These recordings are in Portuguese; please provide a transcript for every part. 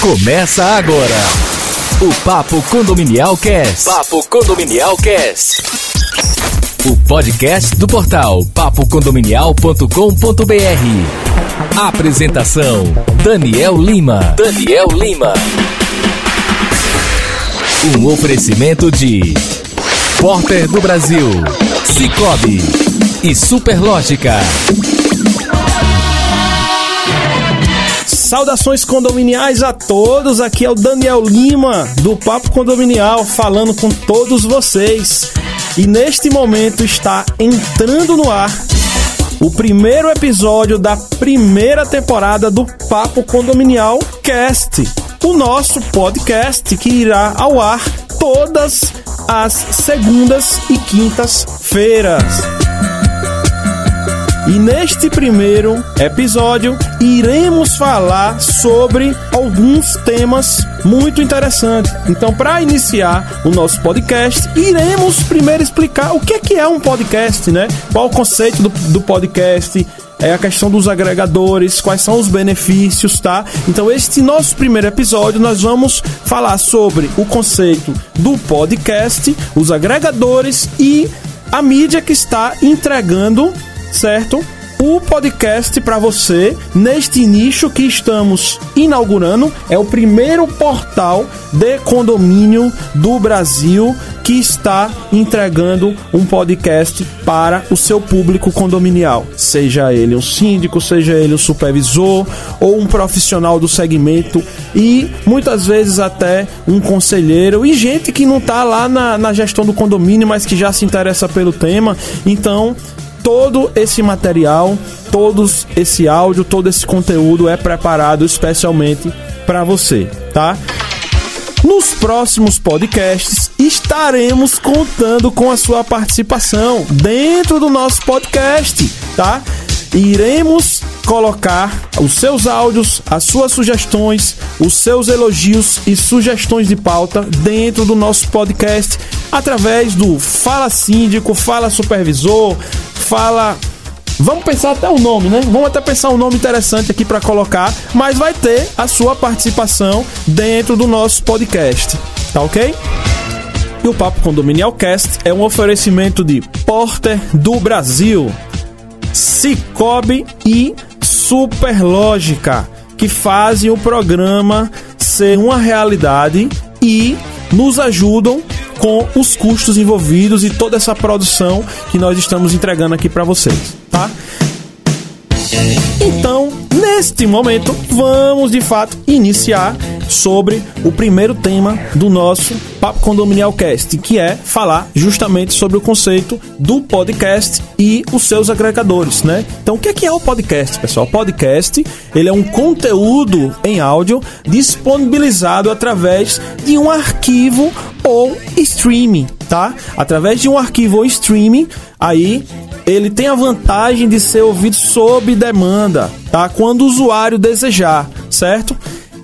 Começa agora o Papo Condominial Cast. Papo Condominial Cast. O podcast do portal papocondominial.com.br. Apresentação: Daniel Lima. Daniel Lima. Um oferecimento de Porter do Brasil, Cicobi e Superlógica. Saudações condominiais a todos. Aqui é o Daniel Lima do Papo Condominial falando com todos vocês. E neste momento está entrando no ar o primeiro episódio da primeira temporada do Papo Condominial Cast, o nosso podcast que irá ao ar todas as segundas e quintas-feiras. E neste primeiro episódio iremos falar sobre alguns temas muito interessantes. Então, para iniciar o nosso podcast, iremos primeiro explicar o que é, que é um podcast, né? Qual o conceito do, do podcast, é a questão dos agregadores, quais são os benefícios, tá? Então, este nosso primeiro episódio, nós vamos falar sobre o conceito do podcast, os agregadores e a mídia que está entregando certo? O podcast para você neste nicho que estamos inaugurando é o primeiro portal de condomínio do Brasil que está entregando um podcast para o seu público condominial, seja ele um síndico, seja ele um supervisor ou um profissional do segmento e muitas vezes até um conselheiro e gente que não está lá na, na gestão do condomínio, mas que já se interessa pelo tema. Então, todo esse material, todos esse áudio, todo esse conteúdo é preparado especialmente para você, tá? Nos próximos podcasts estaremos contando com a sua participação dentro do nosso podcast, tá? Iremos colocar os seus áudios, as suas sugestões, os seus elogios e sugestões de pauta dentro do nosso podcast através do Fala Síndico, Fala Supervisor, Fala Vamos pensar até o nome, né? Vamos até pensar um nome interessante aqui para colocar, mas vai ter a sua participação dentro do nosso podcast, tá ok? E o Papo Condominial Cast é um oferecimento de Porter do Brasil, Cicobi e Superlógica, que fazem o programa ser uma realidade e nos ajudam com os custos envolvidos e toda essa produção que nós estamos entregando aqui para vocês, tá? Então, neste momento, vamos de fato iniciar sobre o primeiro tema do nosso Papo Condominial Cast, que é falar justamente sobre o conceito do podcast e os seus agregadores, né? Então, o que é, o podcast, pessoal? O podcast, ele é um conteúdo em áudio disponibilizado através de um arquivo ou streaming, tá? Através de um arquivo ou streaming, aí ele tem a vantagem de ser ouvido sob demanda, tá? Quando o usuário desejar, certo?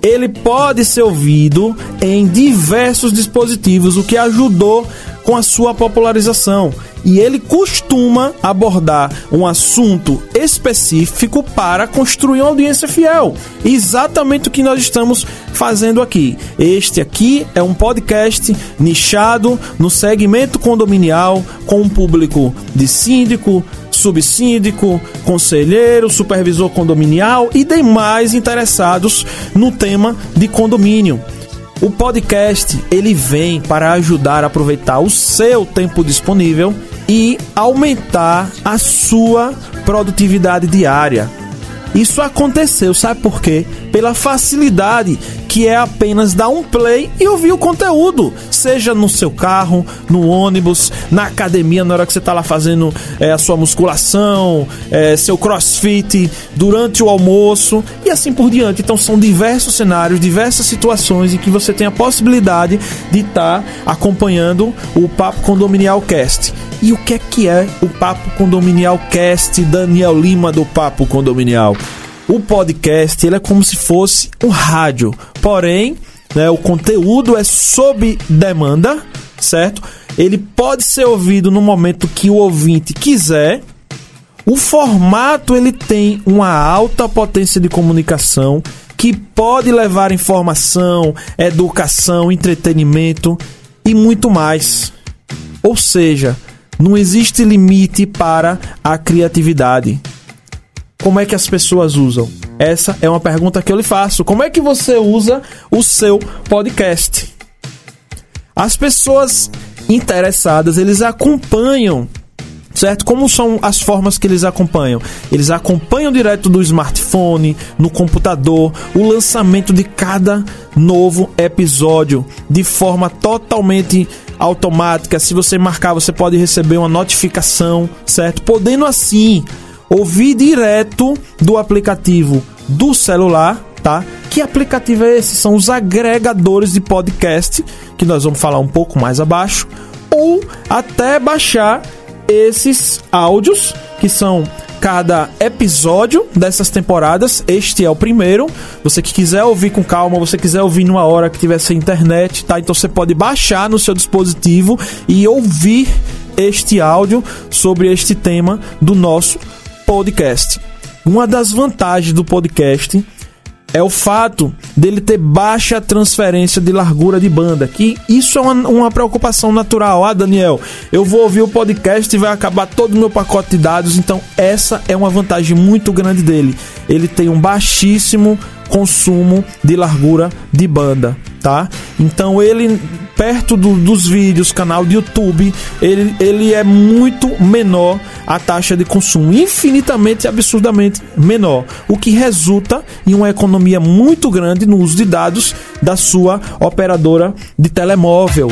Ele pode ser ouvido em diversos dispositivos, o que ajudou com a sua popularização. E ele costuma abordar um assunto específico para construir uma audiência fiel. Exatamente o que nós estamos fazendo aqui. Este aqui é um podcast nichado no segmento condominial com um público de síndico, subsíndico, conselheiro, supervisor condominial e demais interessados no tema de condomínio. O podcast ele vem para ajudar a aproveitar o seu tempo disponível e aumentar a sua produtividade diária. Isso aconteceu, sabe por quê? Pela facilidade que é apenas dar um play e ouvir o conteúdo, seja no seu carro, no ônibus, na academia, na hora que você está lá fazendo é, a sua musculação, é, seu crossfit, durante o almoço e assim por diante. Então são diversos cenários, diversas situações em que você tem a possibilidade de estar tá acompanhando o Papo Condominial Cast. E o que é que é o Papo Condominial Cast Daniel Lima do Papo Condominial? O podcast ele é como se fosse um rádio, porém, né, o conteúdo é sob demanda, certo? Ele pode ser ouvido no momento que o ouvinte quiser. O formato ele tem uma alta potência de comunicação que pode levar informação, educação, entretenimento e muito mais. Ou seja, não existe limite para a criatividade. Como é que as pessoas usam? Essa é uma pergunta que eu lhe faço. Como é que você usa o seu podcast? As pessoas interessadas, eles acompanham certo? Como são as formas que eles acompanham? Eles acompanham direto do smartphone, no computador, o lançamento de cada novo episódio de forma totalmente automática. Se você marcar, você pode receber uma notificação, certo? Podendo assim ouvir direto do aplicativo do celular, tá? Que aplicativo é esse? São os agregadores de podcast, que nós vamos falar um pouco mais abaixo, ou até baixar esses áudios, que são cada episódio dessas temporadas. Este é o primeiro. Você que quiser ouvir com calma, você quiser ouvir numa hora que tiver sem internet, tá? Então você pode baixar no seu dispositivo e ouvir este áudio sobre este tema do nosso podcast. Uma das vantagens do podcast é o fato dele ter baixa transferência de largura de banda, que isso é uma, uma, preocupação natural. Ah, Daniel, eu vou ouvir o podcast e vai acabar todo o meu pacote de dados, então essa é uma vantagem muito grande dele. Ele tem um baixíssimo consumo de largura de banda, tá? Então ele perto do, dos vídeos, canal de YouTube, ele, ele é muito menor a taxa de consumo, infinitamente absurdamente menor, o que resulta em uma economia muito grande no uso de dados da sua operadora de telemóvel.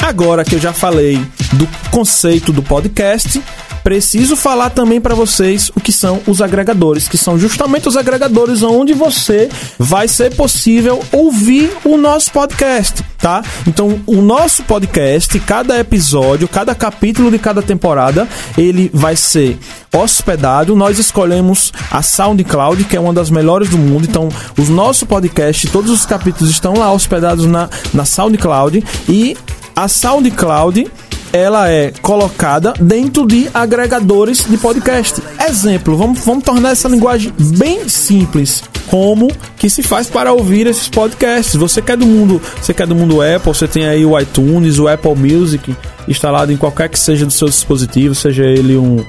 Agora que eu já falei do conceito do podcast, preciso falar também para vocês o que são os agregadores, que são justamente os agregadores onde você vai ser possível ouvir o nosso podcast, tá? Então, o nosso podcast, cada episódio, cada capítulo de cada temporada, ele vai ser hospedado. Nós escolhemos a SoundCloud, que é uma das melhores do mundo. Então, os nossos podcasts, todos os capítulos estão lá hospedados na, na SoundCloud e a SoundCloud ela é colocada dentro de agregadores de podcast. Exemplo, vamos, vamos tornar essa linguagem bem simples. Como que se faz para ouvir esses podcasts? Você quer do mundo, você quer do mundo Apple, você tem aí o iTunes, o Apple Music instalado em qualquer que seja do seu dispositivo, seja ele um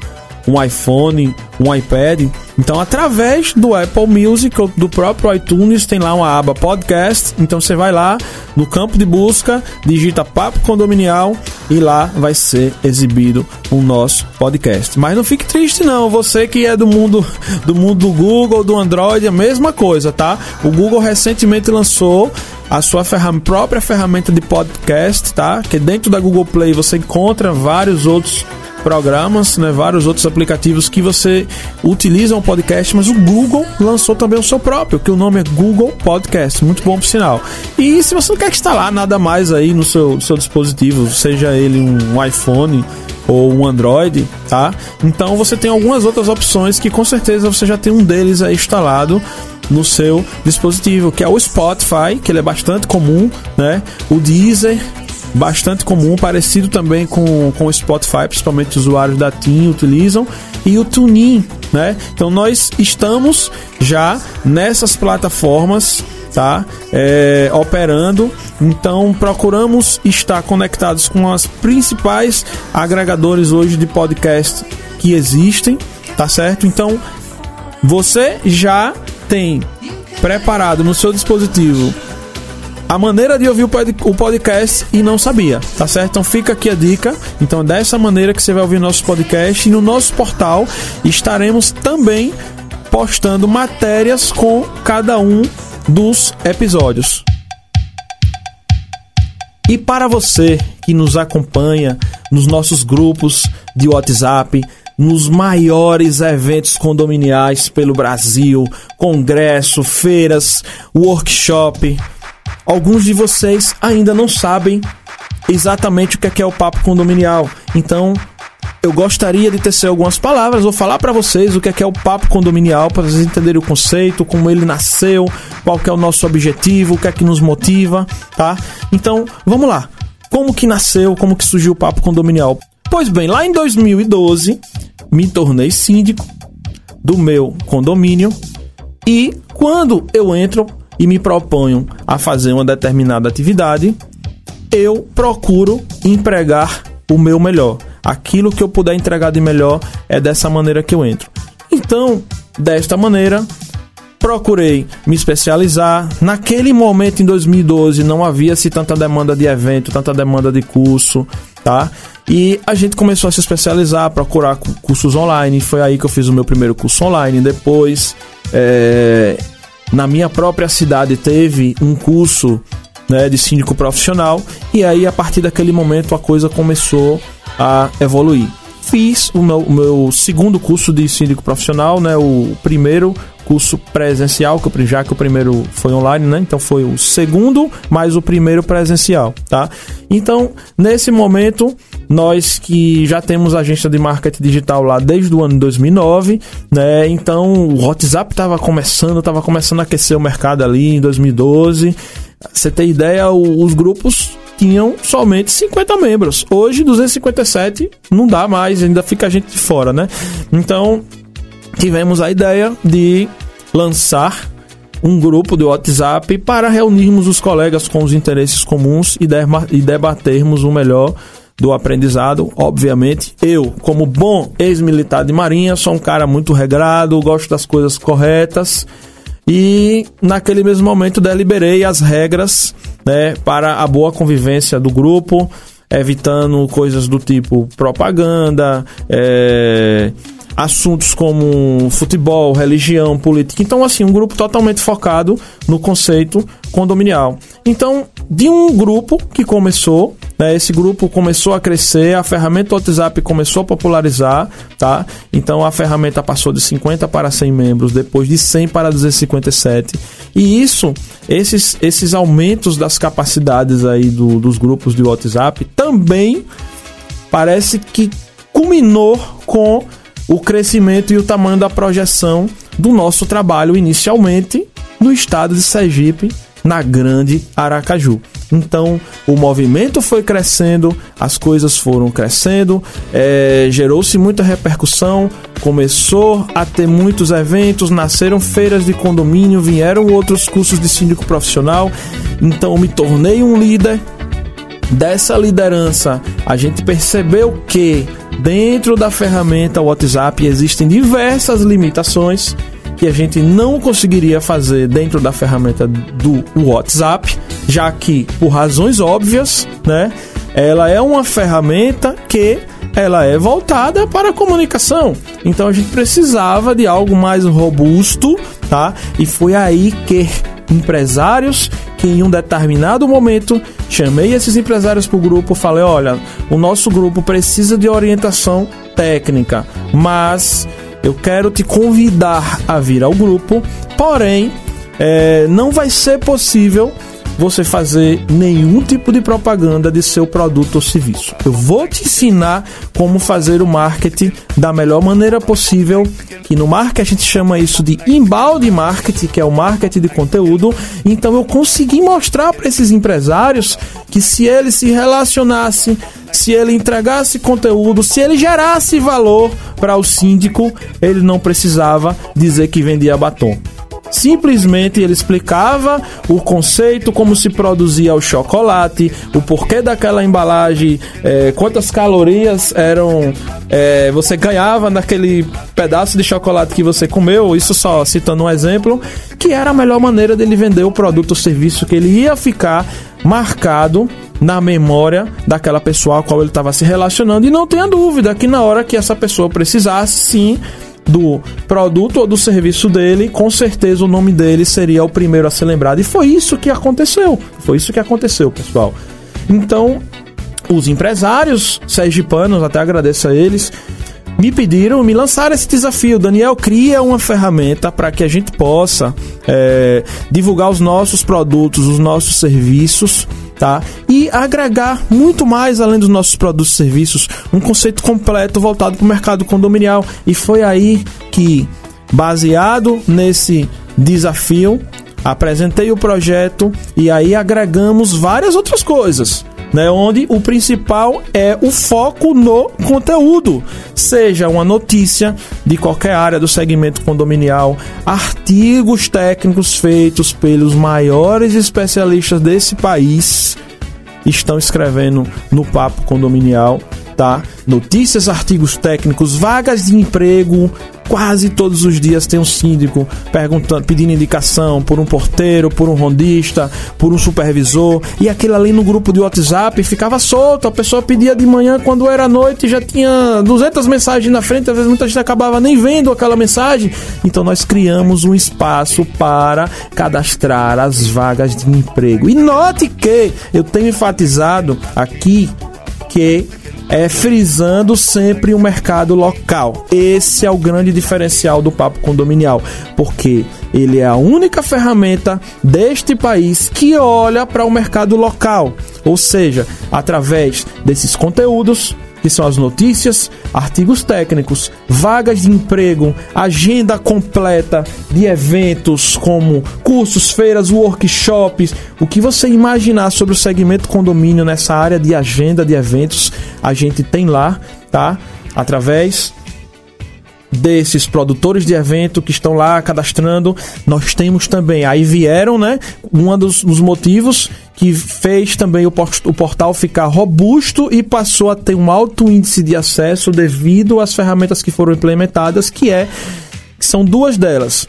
um iPhone, um iPad. Então, através do Apple Music ou do próprio iTunes, tem lá uma aba podcast. Então, você vai lá no campo de busca, digita Papo Condominial e lá vai ser exibido o nosso podcast. Mas não fique triste não, você que é do mundo do mundo do Google, do Android, a mesma coisa, tá? O Google recentemente lançou a sua ferram própria ferramenta de podcast, tá? Que dentro da Google Play você encontra vários outros programas, né, vários outros aplicativos que você utiliza um podcast, mas o Google lançou também o seu próprio, que o nome é Google Podcast, muito bom por sinal. E se você não quer instalar nada mais aí no seu, seu dispositivo, seja ele um iPhone ou um Android, tá? Então você tem algumas outras opções que com certeza você já tem um deles aí instalado no seu dispositivo, que é o Spotify, que ele é bastante comum, né? O Deezer, bastante comum, parecido também com, com o Spotify, principalmente usuários da TIM utilizam, e o TuneIn, né? Então nós estamos já nessas plataformas tá? É, operando. Então procuramos estar conectados com as principais agregadores hoje de podcast que existem, tá certo? Então você já tem preparado no seu dispositivo a maneira de ouvir o podcast e não sabia, tá certo? Então fica aqui a dica. Então, dessa maneira que você vai ouvir nosso podcast e no nosso portal estaremos também postando matérias com cada um dos episódios. E para você que nos acompanha nos nossos grupos de WhatsApp, nos maiores eventos condominiais pelo Brasil, congresso, feiras, workshop, Alguns de vocês ainda não sabem exatamente o que é, que é o papo condominial. Então, eu gostaria de tecer algumas palavras, vou falar para vocês o que é, que é o papo condominial, para vocês entenderem o conceito, como ele nasceu, qual que é o nosso objetivo, o que é que nos motiva, tá? Então, vamos lá. Como que nasceu, como que surgiu o papo condominial? Pois bem, lá em 2012, me tornei síndico do meu condomínio e quando eu entro e me proponho a fazer uma determinada atividade, eu procuro empregar o meu melhor. Aquilo que eu puder entregar de melhor é dessa maneira que eu entro. Então, desta maneira, procurei me especializar. Naquele momento, em 2012, não havia-se tanta demanda de evento, tanta demanda de curso, tá? E a gente começou a se especializar, procurar cursos online. Foi aí que eu fiz o meu primeiro curso online. Depois, é, na minha própria cidade, teve um curso né, de síndico profissional. E aí, a partir daquele momento, a coisa começou a evoluir. Fiz o meu, o meu segundo curso de síndico profissional, né, o primeiro curso presencial, que já que o primeiro foi online, né? Então foi o segundo mais o primeiro presencial, tá? Então, nesse momento, nós que já temos agência de marketing digital lá desde o ano 2009, né? Então, o WhatsApp estava começando, estava começando a aquecer o mercado ali em 2012. Você tem ideia, os grupos tinham somente 50 membros. Hoje, 257 não dá mais, ainda fica a gente de fora, né? Então, tivemos a ideia de lançar um grupo de WhatsApp para reunirmos os colegas com os interesses comuns e, e debatermos o melhor do aprendizado, obviamente. Eu, como bom ex-militar de marinha, sou um cara muito regrado, gosto das coisas corretas e naquele mesmo momento deliberei as regras né, para a boa convivência do grupo, evitando coisas do tipo propaganda, é, assuntos como futebol, religião, política. Então, assim, um grupo totalmente focado no conceito condominial. Então, de um grupo que começou, né, esse grupo começou a crescer, a ferramenta WhatsApp começou a popularizar, tá? Então, a ferramenta passou de 50 para 100 membros, depois de 100 para 257. E isso, esses, esses aumentos das capacidades aí do, dos grupos de WhatsApp também parece que culminou com o crescimento e o tamanho da projeção do nosso trabalho inicialmente no estado de Sergipe, na Grande Aracaju. Então, o movimento foi crescendo, as coisas foram crescendo, é, gerou-se muita repercussão, começou a ter muitos eventos, nasceram feiras de condomínio, vieram outros cursos de síndico profissional. Então, me tornei um líder. Dessa liderança, a gente percebeu que Dentro da ferramenta WhatsApp existem diversas limitações que a gente não conseguiria fazer dentro da ferramenta do WhatsApp, já que por razões óbvias, né, ela é uma ferramenta que ela é voltada para a comunicação. Então a gente precisava de algo mais robusto, tá? E foi aí que empresários que em um determinado momento chamei esses empresários para o grupo, falei, olha, o nosso grupo precisa de orientação técnica, mas eu quero te convidar a vir ao grupo, porém é, não vai ser possível você fazer nenhum tipo de propaganda de seu produto ou serviço. Eu vou te ensinar como fazer o marketing da melhor maneira possível, que no marketing a gente chama isso de embalde marketing, que é o marketing de conteúdo. Então eu consegui mostrar para esses empresários que se ele se relacionasse, se ele entregasse conteúdo, se ele gerasse valor para o síndico, ele não precisava dizer que vendia batom. Simplesmente ele explicava o conceito, como se produzia o chocolate, o porquê daquela embalagem, é, quantas calorias eram é, você ganhava naquele pedaço de chocolate que você comeu. Isso só citando um exemplo, que era a melhor maneira dele vender o produto ou serviço que ele ia ficar marcado na memória daquela pessoa a qual ele estava se relacionando. E não tenha dúvida que na hora que essa pessoa precisasse, sim do produto ou do serviço dele, com certeza o nome dele seria o primeiro a ser lembrado. E foi isso que aconteceu. Foi isso que aconteceu, pessoal. Então, os empresários sergipanos, até agradeço a eles, me pediram, me lançaram esse desafio. Daniel, cria uma ferramenta para que a gente possa é, divulgar os nossos produtos, os nossos serviços tá? E agregar muito mais além dos nossos produtos e serviços, um conceito completo voltado para o mercado condominial. E foi aí que, baseado nesse desafio, apresentei o projeto e aí agregamos várias outras coisas. Né, onde o principal é o foco no conteúdo, seja uma notícia de qualquer área do segmento condominial, artigos técnicos feitos pelos maiores especialistas desse país estão escrevendo no Papo Condominial tá? Notícias, artigos técnicos, vagas de emprego. Quase todos os dias tem um síndico perguntando, pedindo indicação por um porteiro, por um rondista, por um supervisor. E aquilo ali no grupo de WhatsApp ficava solto. A pessoa pedia de manhã, quando era noite, já tinha 200 mensagens na frente. Às vezes muita gente acabava nem vendo aquela mensagem. Então nós criamos um espaço para cadastrar as vagas de emprego. E note que eu tenho enfatizado aqui que é, frisando sempre o mercado local. Esse é o grande diferencial do papo condominial, porque ele é a única ferramenta deste país que olha para o mercado local, ou seja, através desses conteúdos que são as notícias, artigos técnicos, vagas de emprego, agenda completa de eventos como cursos, feiras, workshops, o que você imaginar sobre o segmento condomínio nessa área de agenda de eventos, a gente tem lá, tá? Através desses produtores de evento que estão lá cadastrando, nós temos também, aí vieram, né? Um dos, dos motivos que fez também o, o portal ficar robusto e passou a ter um alto índice de acesso devido às ferramentas que foram implementadas, que é que são duas delas.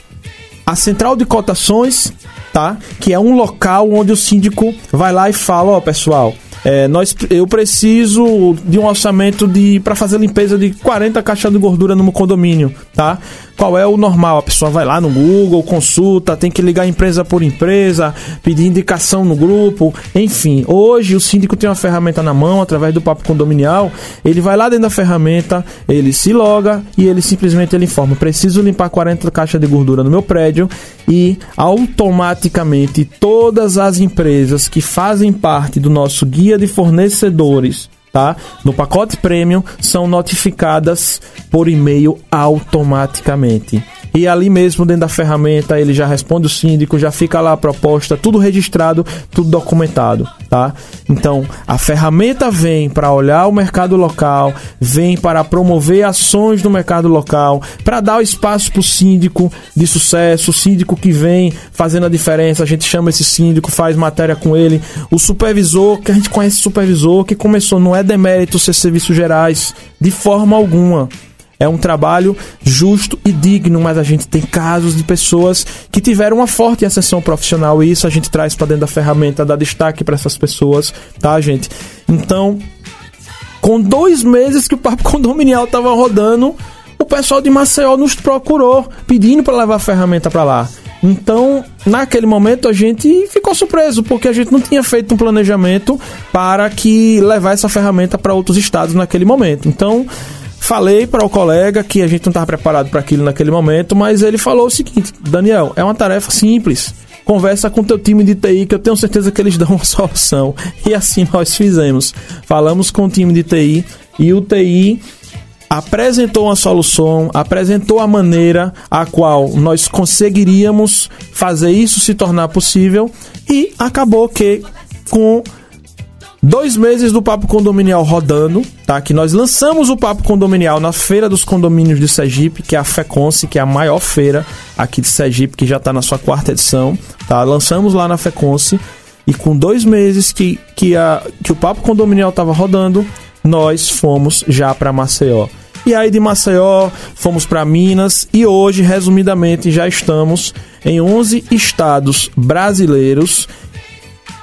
A central de cotações, tá? Que é um local onde o síndico vai lá e fala, ó, oh, pessoal, é, nós, eu preciso de um orçamento de para fazer limpeza de 40 caixas de gordura no condomínio, tá? Qual é o normal? A pessoa vai lá no Google, consulta, tem que ligar empresa por empresa, pedir indicação no grupo, enfim. Hoje o síndico tem uma ferramenta na mão através do papo condominial. Ele vai lá dentro da ferramenta, ele se loga e ele simplesmente ele informa: preciso limpar 40 caixas de gordura no meu prédio e automaticamente todas as empresas que fazem parte do nosso guia de fornecedores tá? No pacote premium são notificadas por e-mail automaticamente. E ali mesmo dentro da ferramenta ele já responde o síndico, já fica lá a proposta, tudo registrado, tudo documentado, tá? Então, a ferramenta vem para olhar o mercado local, vem para promover ações no mercado local, para dar espaço para o síndico de sucesso, o síndico que vem fazendo a diferença, a gente chama esse síndico, faz matéria com ele, o supervisor, que a gente conhece supervisor, que começou, não é demérito ser serviços gerais, de forma alguma. É um trabalho justo e digno, mas a gente tem casos de pessoas que tiveram uma forte ascensão profissional e isso a gente traz para dentro da ferramenta, dá destaque para essas pessoas, tá, gente? Então, com dois meses que o Papo Condominial estava rodando, o pessoal de Maceió nos procurou, pedindo para levar a ferramenta para lá. Então, naquele momento a gente ficou surpreso, porque a gente não tinha feito um planejamento para que levar essa ferramenta para outros estados naquele momento. Então, Falei para o colega que a gente não estava preparado para aquilo naquele momento, mas ele falou o seguinte: Daniel, é uma tarefa simples. Conversa com teu time de TI que eu tenho certeza que eles dão uma solução. E assim nós fizemos. Falamos com o time de TI e o TI apresentou uma solução, apresentou a maneira a qual nós conseguiríamos fazer isso se tornar possível e acabou que com Dois meses do Papo Condominial rodando, tá? Que nós lançamos o Papo Condominial na Feira dos Condomínios de Sergipe, que é a FECONSE, que é a maior feira aqui de Sergipe, que já está na sua quarta edição, tá? Lançamos lá na FECONSE e com dois meses que, que, a, que o Papo Condominial estava rodando, nós fomos já para Maceió. E aí de Maceió fomos para Minas e hoje, resumidamente, já estamos em 11 estados brasileiros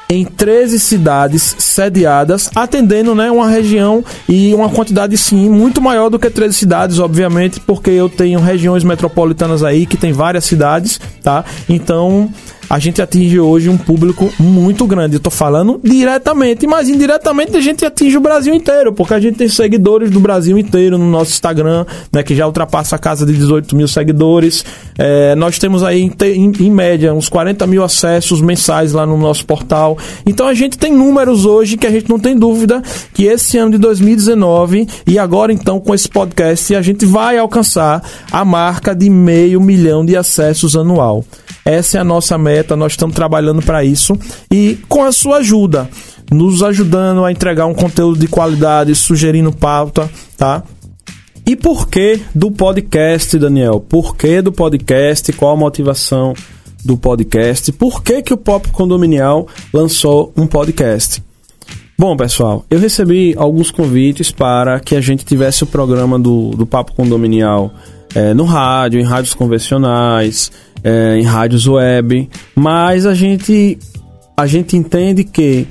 em 13 cidades sediadas, atendendo né, uma região e uma quantidade sim muito maior do que 13 cidades, obviamente, porque eu tenho regiões metropolitanas aí que tem várias cidades, tá? Então a gente atinge hoje um público muito grande. Eu tô falando diretamente, mas indiretamente a gente atinge o Brasil inteiro, porque a gente tem seguidores do Brasil inteiro no nosso Instagram, né, que já ultrapassa a casa de 18 mil seguidores. É, nós temos aí, em, em, em, média, uns 40 mil acessos mensais lá no nosso portal. Então a gente tem números hoje que a gente não tem dúvida que esse ano de 2019 e agora então com esse podcast a gente vai alcançar a marca de meio milhão de acessos anual. Essa é a nossa meta, nós estamos trabalhando para isso e com a sua ajuda nos ajudando a entregar um conteúdo de qualidade, sugerindo pauta, tá? E por que do podcast, Daniel? Por que do podcast? Qual a motivação do podcast? Por que, que o Pop Condominial lançou um podcast? Bom, pessoal, eu recebi alguns convites para que a gente tivesse o programa do, do Papo Condominial é, no rádio, em rádios convencionais, é, em rádios web, mas a gente, a gente entende que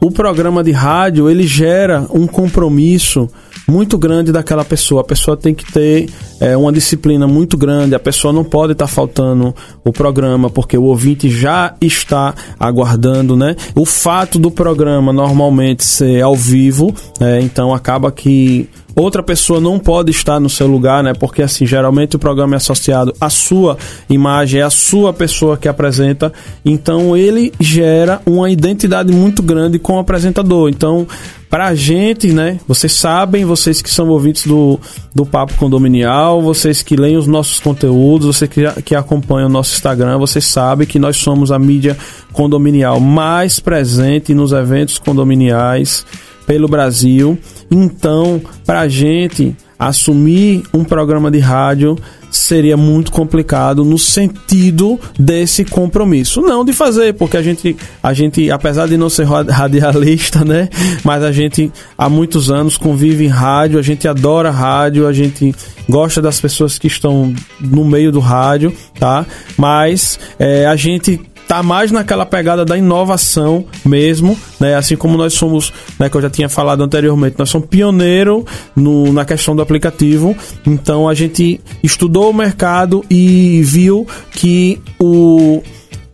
o programa de rádio ele gera um compromisso muito grande daquela pessoa. A pessoa tem que ter é, uma disciplina muito grande. A pessoa não pode estar tá faltando o programa porque o ouvinte já está aguardando, né? O fato do programa normalmente ser ao vivo, é, então acaba que outra pessoa não pode estar no seu lugar, né? Porque assim, geralmente o programa é associado à sua imagem, é a sua pessoa que apresenta, então ele gera uma identidade muito grande com o apresentador. Então, pra gente, né? Vocês sabem, vocês que são ouvintes do, do Papo Condominial, vocês que leem os nossos conteúdos, vocês que, que acompanham o nosso Instagram, vocês sabem que nós somos a mídia condominial mais presente nos eventos condominiais pelo Brasil. Então, para a gente assumir um programa de rádio seria muito complicado no sentido desse compromisso. Não de fazer, porque a gente, a gente apesar de não ser radialista, né? Mas a gente há muitos anos convive em rádio, a gente adora rádio, a gente gosta das pessoas que estão no meio do rádio, tá? Mas é, a gente tá mais naquela pegada da inovação mesmo, né? Assim como nós somos, né, que eu já tinha falado anteriormente, nós somos pioneiro no, na questão do aplicativo. Então a gente estudou o mercado e viu que o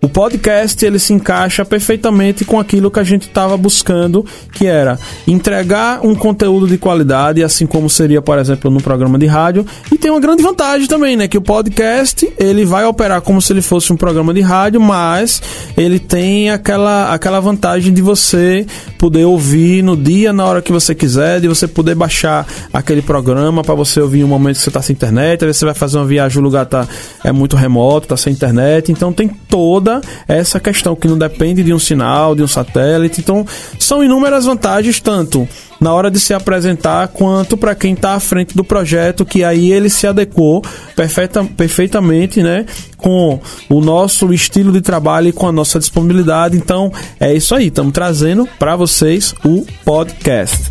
o podcast ele se encaixa perfeitamente com aquilo que a gente estava buscando, que era entregar um conteúdo de qualidade, assim como seria, por exemplo, no programa de rádio. E tem uma grande vantagem também, né, que o podcast ele vai operar como se ele fosse um programa de rádio, mas ele tem aquela aquela vantagem de você poder ouvir no dia, na hora que você quiser, de você poder baixar aquele programa para você ouvir em um momento que você está sem internet, aí você vai fazer uma viagem, o lugar tá é muito remoto, tá sem internet, então tem toda toda essa questão que não depende de um sinal, de um satélite. Então, são inúmeras vantagens, tanto na hora de se apresentar, quanto para quem está à frente do projeto, que aí ele se adequou perfeita, perfeitamente né, com o nosso estilo de trabalho e com a nossa disponibilidade. Então, é isso aí, estamos trazendo para vocês o podcast.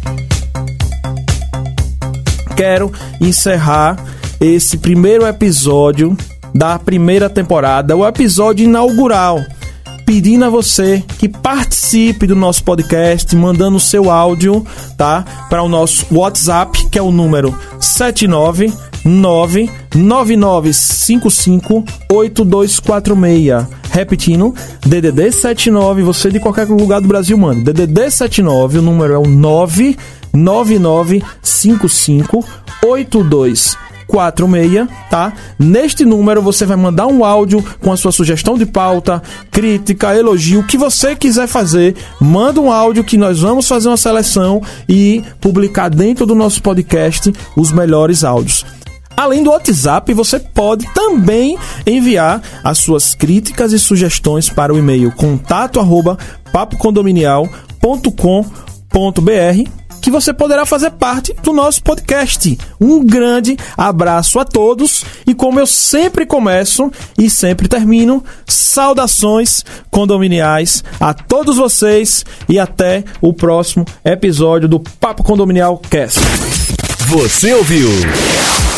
Quero encerrar esse primeiro episódio da primeira temporada, o episódio inaugural. Pedindo a você que participe do nosso podcast, mandando o seu áudio, tá? Para o nosso WhatsApp, que é o número 79999558246. Repetindo, DDD 79, você de qualquer lugar do Brasil, mano. DDD 79, o número é o 999558246. 46, tá? Neste número você vai mandar um áudio com a sua sugestão de pauta, crítica, elogio, o que você quiser fazer. Manda um áudio que nós vamos fazer uma seleção e publicar dentro do nosso podcast os melhores áudios. Além do WhatsApp, você pode também enviar as suas críticas e sugestões para o e-mail contato arroba papocondominial.com.br que você poderá fazer parte do nosso podcast. Um grande abraço a todos e como eu sempre começo e sempre termino, saudações condominiais a todos vocês e até o próximo episódio do Papo Condominial Cast. Você ouviu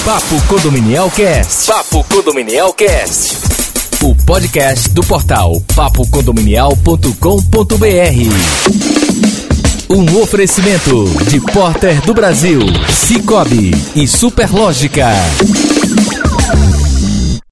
Papo Condominial Cast. Papo Condominial Cast. O podcast do portal papocondominial.com.br. Um oferecimento de Porter do Brasil, Cicobi e Superlógica.